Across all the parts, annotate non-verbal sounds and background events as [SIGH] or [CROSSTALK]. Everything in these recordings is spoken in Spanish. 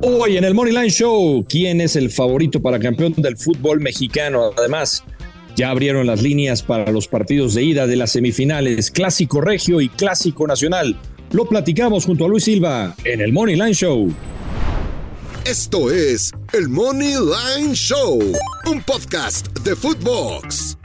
Hoy en el Moneyline Show, ¿quién es el favorito para campeón del fútbol mexicano? Además, ya abrieron las líneas para los partidos de ida de las semifinales, Clásico Regio y Clásico Nacional. Lo platicamos junto a Luis Silva en el Moneyline Show. Esto es el Money Line Show, un podcast de Footbox.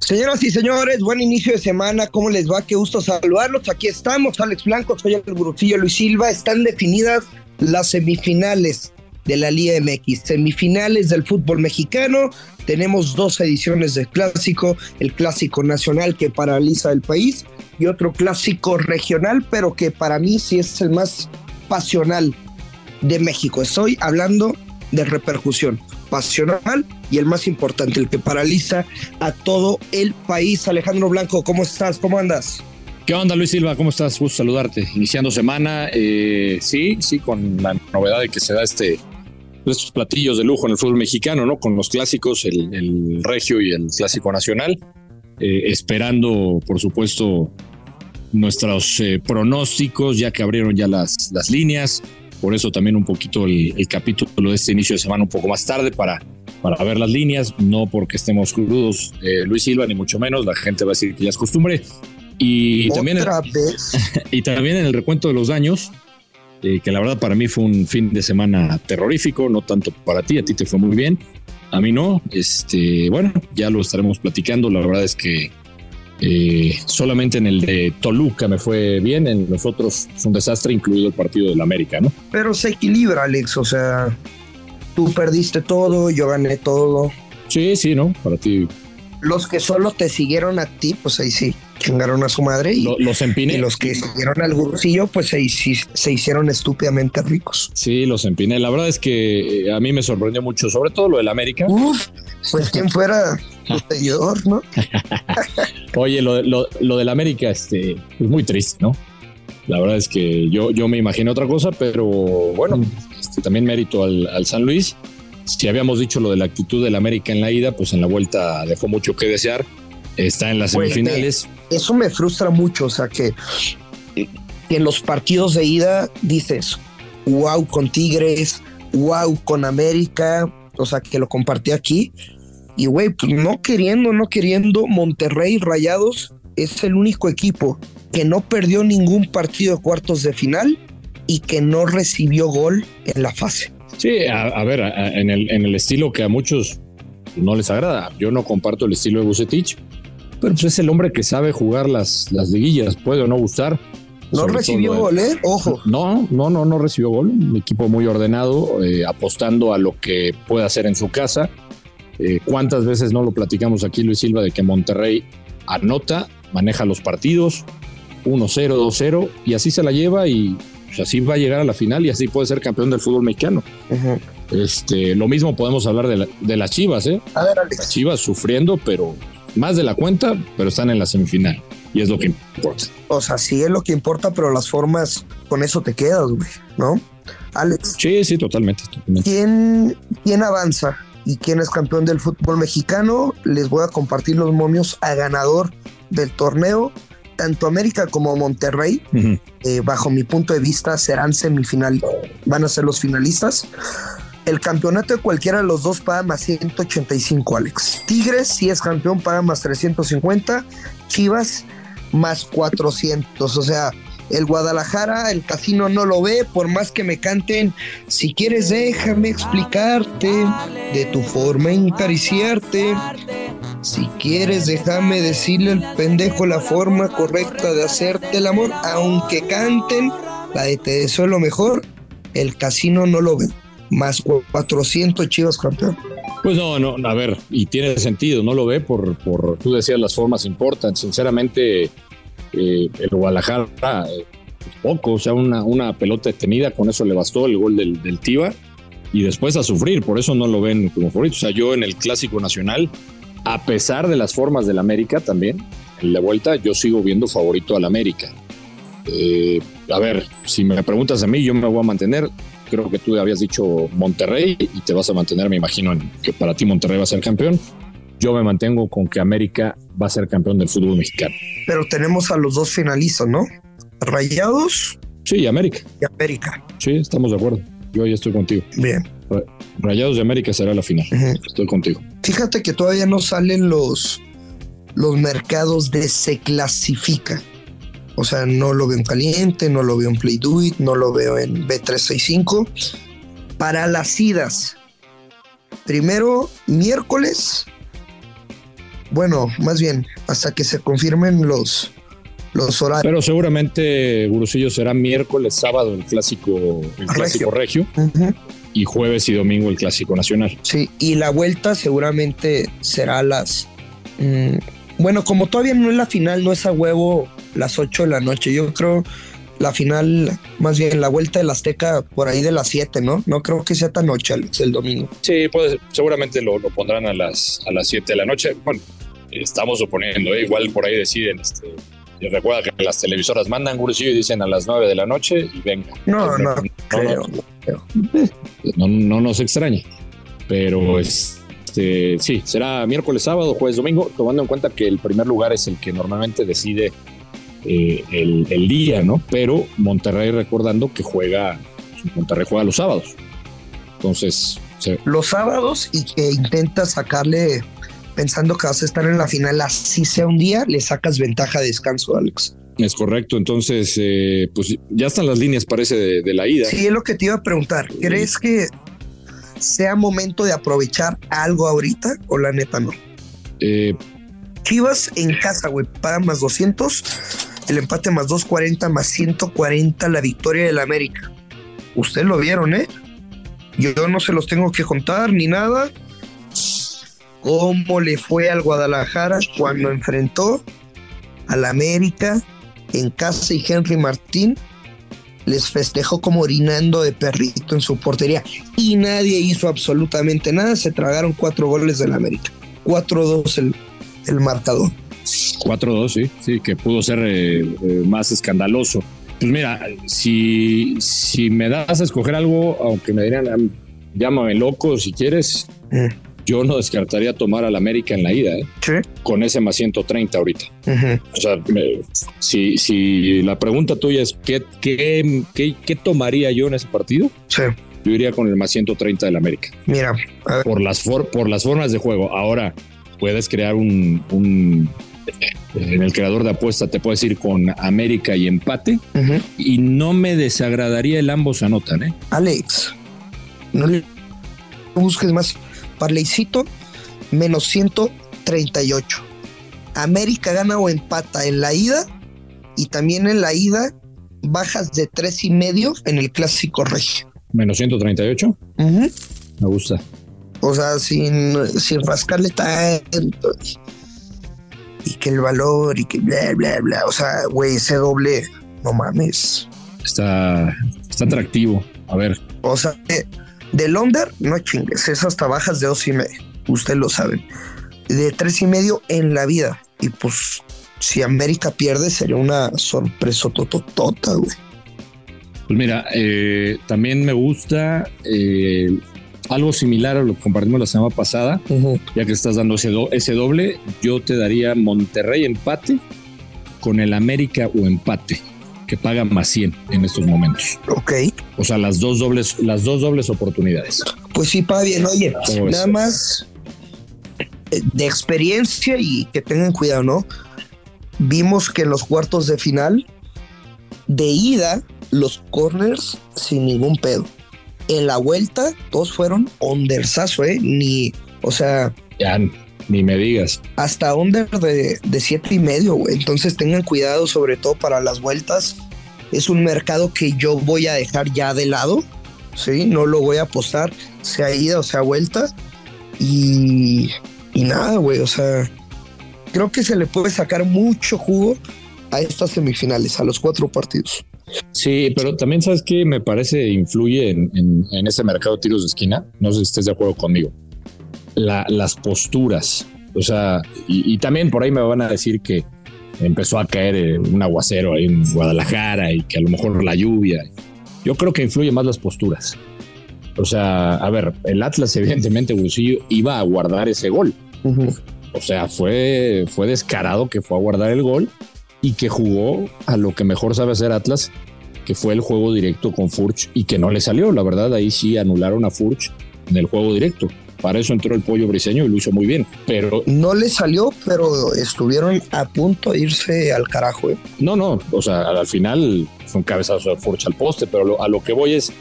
Señoras y señores, buen inicio de semana. ¿Cómo les va? Qué gusto saludarlos. Aquí estamos, Alex Blanco, soy el Gurucillo Luis Silva. Están definidas las semifinales de la Liga MX, semifinales del fútbol mexicano. Tenemos dos ediciones del clásico, el clásico nacional que paraliza el país y otro clásico regional, pero que para mí sí es el más pasional de México. Estoy hablando de repercusión pasional y el más importante, el que paraliza a todo el país. Alejandro Blanco, ¿cómo estás? ¿Cómo andas? ¿Qué onda, Luis Silva? ¿Cómo estás? Gusto saludarte. Iniciando semana, eh, sí, sí, con la novedad de que se da este estos platillos de lujo en el fútbol mexicano, ¿no? Con los clásicos, el, regio y el clásico nacional, eh, esperando, por supuesto, nuestros eh, pronósticos, ya que abrieron ya las, las líneas. Por eso también un poquito el, capítulo de este inicio de semana un poco más tarde para, para ver las líneas, no porque estemos crudos, eh, Luis Silva, ni mucho menos. La gente va a decir que ya es costumbre. Y también, [LAUGHS] y también en el recuento de los daños, eh, que la verdad para mí fue un fin de semana terrorífico, no tanto para ti, a ti te fue muy bien, a mí no. Este, bueno, ya lo estaremos platicando. La verdad es que eh, solamente en el de Toluca me fue bien, en los otros un desastre, incluido el partido del América, ¿no? Pero se equilibra, Alex, o sea, tú perdiste todo, yo gané todo. Sí, sí, ¿no? Para ti. Los que solo te siguieron a ti, pues ahí sí, chingaron a su madre. Y, los empiné. Y los que siguieron al gursillo, pues ahí sí se hicieron estúpidamente ricos. Sí, los empiné. La verdad es que eh, a mí me sorprendió mucho, sobre todo lo del América. Uf, pues quien fuera [LAUGHS] seguidor, ¿no? [LAUGHS] Oye, lo, lo, lo del América este, es muy triste, ¿no? La verdad es que yo, yo me imaginé otra cosa, pero bueno, mm. este, también mérito al, al, San Luis. Si habíamos dicho lo de la actitud del América en la ida, pues en la vuelta dejó mucho que desear. Está en las semifinales. eso me frustra mucho, o sea que, que en los partidos de ida dices, wow con Tigres, wow con América, o sea que lo compartí aquí, y güey, pues no queriendo, no queriendo, Monterrey Rayados es el único equipo que no perdió ningún partido de cuartos de final y que no recibió gol en la fase. Sí, a, ver, en, el, en el estilo que a muchos no les agrada. Yo no comparto el estilo de Bucetich, pero pues es el hombre que sabe jugar las, las liguillas, puede o no gustar. No recibió gol, ¿eh? Ojo. No, no, no, no recibió gol. Un equipo muy ordenado, eh, apostando a lo que puede hacer en su casa. Eh, ¿Cuántas veces no lo platicamos aquí, Luis Silva, de que Monterrey anota, maneja los partidos, 1-0, 2-0, y así se la lleva y pues, así va a llegar a la final y así puede ser campeón del fútbol mexicano. este, lo mismo podemos hablar de, las Chivas, ¿eh? A ver, Las Chivas sufriendo, pero más de la cuenta, pero están en la semifinal. Y es lo que importa. O sea, sí es lo que importa, pero las formas, con eso te quedas, güey, ¿no? Alex. Sí, sí, totalmente. totalmente. ¿Quién, ¿Quién avanza? Y quién es campeón del fútbol mexicano. Les voy a compartir los momios a ganador del torneo. Tanto América como Monterrey, eh, bajo mi punto de vista, serán semifinal, van a ser los finalistas. El campeonato de cualquiera de los dos paga más 185, Alex. Tigres, si es campeón, paga más 350. Chivas, más 400. O sea, el Guadalajara, el casino no lo ve, por más que me canten, si quieres déjame explicarte de tu forma en acariciarte. Si quieres déjame decirle al pendejo la forma correcta de hacerte el amor, aunque canten la de te deseo lo mejor, el casino no lo ve. Más 400 chivas campeón. Pues no, no, a ver, y tiene sentido, no lo ve por, por tú decías, las formas importan. Sinceramente, eh, el Guadalajara eh, poco, o sea, una, una pelota detenida, con eso le bastó el gol del, del Tiva y después a sufrir, por eso no lo ven como favorito. O sea, yo en el Clásico Nacional, a pesar de las formas del América también, en la vuelta yo sigo viendo favorito al América. Eh, a ver, si me preguntas a mí, yo me voy a mantener. Creo que tú habías dicho Monterrey y te vas a mantener, me imagino, que para ti Monterrey va a ser campeón yo me mantengo con que América va a ser campeón del fútbol mexicano. Pero tenemos a los dos finalistas, ¿no? Rayados Sí, y América. Y América. Sí, estamos de acuerdo. Yo ya estoy contigo. Bien. Rayados de América será la final. Estoy contigo. Fíjate que todavía no salen los, los mercados de se clasifica. O sea, no lo veo en caliente, no lo veo en Play Do It, no lo veo en B365. Para las idas, primero miércoles, bueno, más bien, hasta que se confirmen los, los horarios. Pero seguramente, Gurusillo, será miércoles, sábado el clásico, el clásico regio, y jueves y domingo el clásico nacional. Sí, y la vuelta seguramente será a las. Mm, bueno, como todavía no es la final, no es a huevo las 8 de la noche. Yo creo la final, más bien la vuelta del Azteca por ahí de las 7, ¿no? No creo que sea tan noche, el domingo. Sí, pues seguramente lo, lo, pondrán a las, a las 7 de la noche. Bueno, estamos suponiendo, ¿eh? igual por ahí deciden. Este, y recuerda que las televisoras mandan gurusillo y dicen a las 9 de la noche y venga. No, no, no, no, nos extrañe. Pero este, sí, será miércoles, sábado, jueves, domingo, tomando en cuenta que el primer lugar es el que normalmente decide eh, el, día, ¿no? Pero Monterrey recordando que juega, Monterrey juega los sábados. Entonces... Los sábados y que intenta sacarle, pensando que vas a estar en la final, así sea un día, le sacas ventaja de descanso, Alex. Es correcto, entonces, eh, pues ya están las líneas, parece, de, la ida. Sí, es lo que te iba a preguntar. ¿Crees que sea momento de aprovechar algo ahorita o la neta no? Eh, Chivas en casa, güey, paga más 200 el empate más 240 más 140 la victoria del América. Ustedes lo vieron, ¿eh? Yo no se los tengo que contar ni nada. ¿Cómo le fue al Guadalajara cuando enfrentó al América en casa y Henry Martín les festejó como orinando de perrito en su portería y nadie hizo absolutamente nada. Se tragaron cuatro goles del América. 4-2 el, el marcador. 4-2, sí, sí, que pudo ser eh, eh, más escandaloso. Pues mira, si, si me das a escoger algo, aunque me dirían, llámame loco si quieres, mm. Yo no descartaría tomar al América en la ida, ¿eh? con ese más 130 ahorita. O sea, si, si la pregunta tuya es ¿qué, qué, qué, tomaría yo en ese partido? Sí. Yo iría con el más 130 del América. Mira, por las, por las formas de juego. Ahora, puedes crear un, en el creador de apuesta te puedes ir con América y empate y no me desagradaría el ambos anotan, ¿eh? Alex, no le busques más. Parleycito menos 138. América gana o empata en la ida y también en la ida bajas de tres y medio en el clásico regio. Menos 138. Me gusta. O sea, sin, sin rascarle tanto. Y que el valor y que bla, bla, bla. O sea, güey, ese doble, no mames. Está, está atractivo. A ver. O sea, de, del under, no chingues. Es hasta bajas de dos y medio. Ustedes lo saben. De tres y medio en la vida. Y pues, si América pierde, sería una sorpresa tototota, güey. Pues mira, eh, también me gusta eh, algo similar a lo que compartimos la semana pasada, ya que estás dando ese, ese doble, yo te daría Monterrey empate con el América o empate que paga más 100 en estos momentos. Ok. O sea, las dos dobles, las dos dobles oportunidades. Pues sí, paga bien. Oye, nada más eh, de experiencia y que tengan cuidado, ¿no? Vimos que en los cuartos de final, de ida, los corners sin ningún pedo en la vuelta todos fueron undersazo, ¿eh? Ni, o sea... Ya, ni me digas. Hasta under de, de siete y medio, güey. Entonces tengan cuidado, sobre todo para las vueltas. Es un mercado que yo voy a dejar ya de lado, ¿sí? No lo voy a apostar, sea ida o sea vuelta. Y, y nada, güey, o sea, creo que se le puede sacar mucho jugo a estas semifinales, a los cuatro partidos. Sí, pero también sabes que me parece influye en, ese mercado de tiros de esquina. No sé si estés de acuerdo conmigo. Las posturas. O sea, y, también por ahí me van a decir que empezó a caer un aguacero ahí en Guadalajara y que a lo mejor la lluvia. Yo creo que influye más las posturas. O sea, a ver, el Atlas [LAUGHS] evidentemente Bucillo iba a guardar ese gol. O sea, fue, fue descarado que fue a guardar el gol y que jugó a lo que mejor sabe hacer Atlas, que fue el juego directo con Furch y que no le salió. La verdad, ahí sí anularon a Furch en el juego directo. Para eso entró el pollo briseño y lo hizo muy bien. Pero no le salió, pero estuvieron a punto de irse al carajo. ¿eh? No, no, o sea, al final fue un cabezazo de Furch al poste, pero a lo que voy es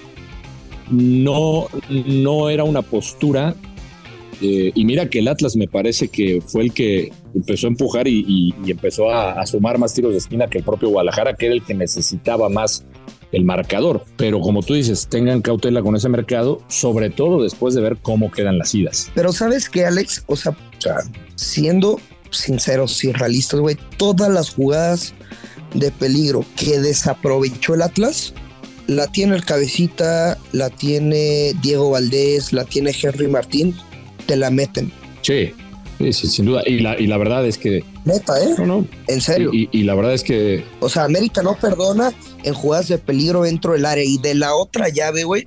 no, no era una postura. Eh, y mira que el Atlas me parece que fue el que empezó a empujar y, empezó a, a, sumar más tiros de esquina que el propio Guadalajara, que era el que necesitaba más el marcador. Pero como tú dices, tengan cautela con ese mercado, sobre todo después de ver cómo quedan las idas. Pero sabes que, Alex, o sea, siendo sinceros y realistas, güey, todas las jugadas de peligro que desaprovechó el Atlas, la tiene el cabecita, la tiene Diego Valdés, la tiene Henry Martín, te la meten. Sí, Sí, sin duda. Y la, y la verdad es que. Neta, ¿eh? No, no. En serio. Y, la verdad es que. O sea, América no perdona en jugadas de peligro dentro del área. Y de la otra llave, güey.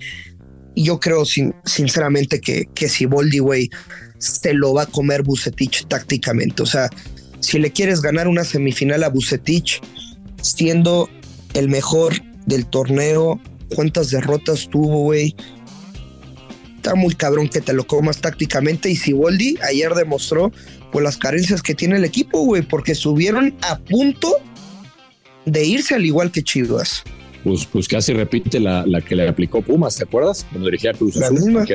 Yo creo sin, sinceramente que, que si Boldi, güey, se lo va a comer Bucetich tácticamente. O sea, si le quieres ganar una semifinal a Bucetich, siendo el mejor del torneo, cuántas derrotas tuvo, güey está muy cabrón que te lo comas tácticamente. Y si Boldi ayer demostró pues las carencias que tiene el equipo, güey, porque subieron a punto de irse al igual que Chivas. Pues, pues casi repite la, que le aplicó Pumas, ¿te acuerdas? Cuando dirigía Cruz Azul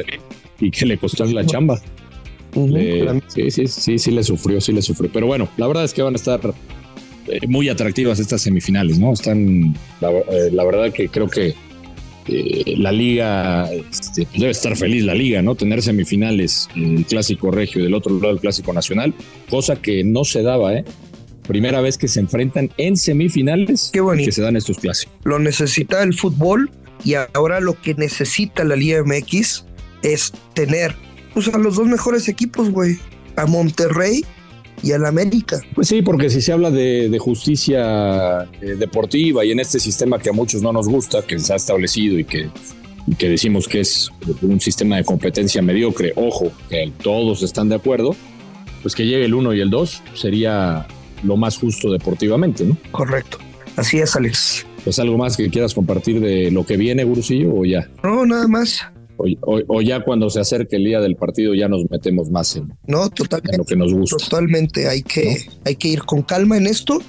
y que le costó la chamba. sí, sí, sí, sí le sufrió, sí le sufrió. Pero bueno, la verdad es que van a estar eh, muy atractivas estas semifinales, ¿no? Están, la eh, verdad que creo que eh, la liga, este, pues debe estar feliz la liga, ¿no? Tener semifinales, el clásico regio y del otro lado el clásico nacional, cosa que no se daba, ¿eh? Primera vez que se enfrentan en semifinales Qué bonito. que se dan estos clásicos. Lo necesita el fútbol y ahora lo que necesita la Liga MX es tener pues, a los dos mejores equipos, güey. A Monterrey y al América. Pues sí, porque si se habla de, justicia eh, deportiva y en este sistema que a muchos no nos gusta, que se ha establecido y que, que decimos que es un sistema de competencia mediocre, ojo, que todos están de acuerdo, pues que llegue el 1 y el 2 sería lo más justo deportivamente, ¿no? Correcto. Así es, Alex. Pues algo más que quieras compartir de lo que viene, Gurusillo, o ya. No, nada más. O, ya cuando se acerque el día del partido ya nos metemos más en, no, totalmente, lo que nos gusta. Totalmente, hay que, hay que ir con calma en esto.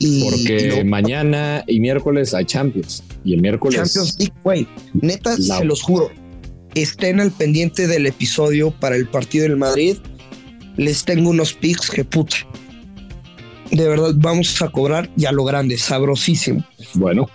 Y, Porque mañana y miércoles hay Champions. Y el miércoles. Champions League, güey. Neta, se los juro. Estén al pendiente del episodio para el partido del Madrid. Les tengo unos picks que puta. De verdad, vamos a cobrar ya lo grande, sabrosísimo. Bueno,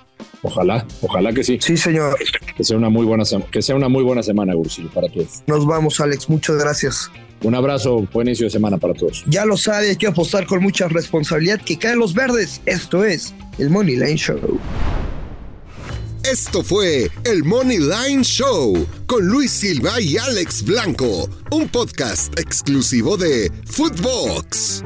Ojalá, ojalá que sí. Sí, señor. Que sea una muy buena, que sea una muy buena semana, Gursi, para todos. Nos vamos, Alex. Muchas gracias. Un abrazo, buen inicio de semana para todos. Ya lo sabe, hay que apostar con mucha responsabilidad que caen los verdes. Esto es el Money Line Show. Esto fue el Money Line Show con Luis Silva y Alex Blanco, un podcast exclusivo de Footbox.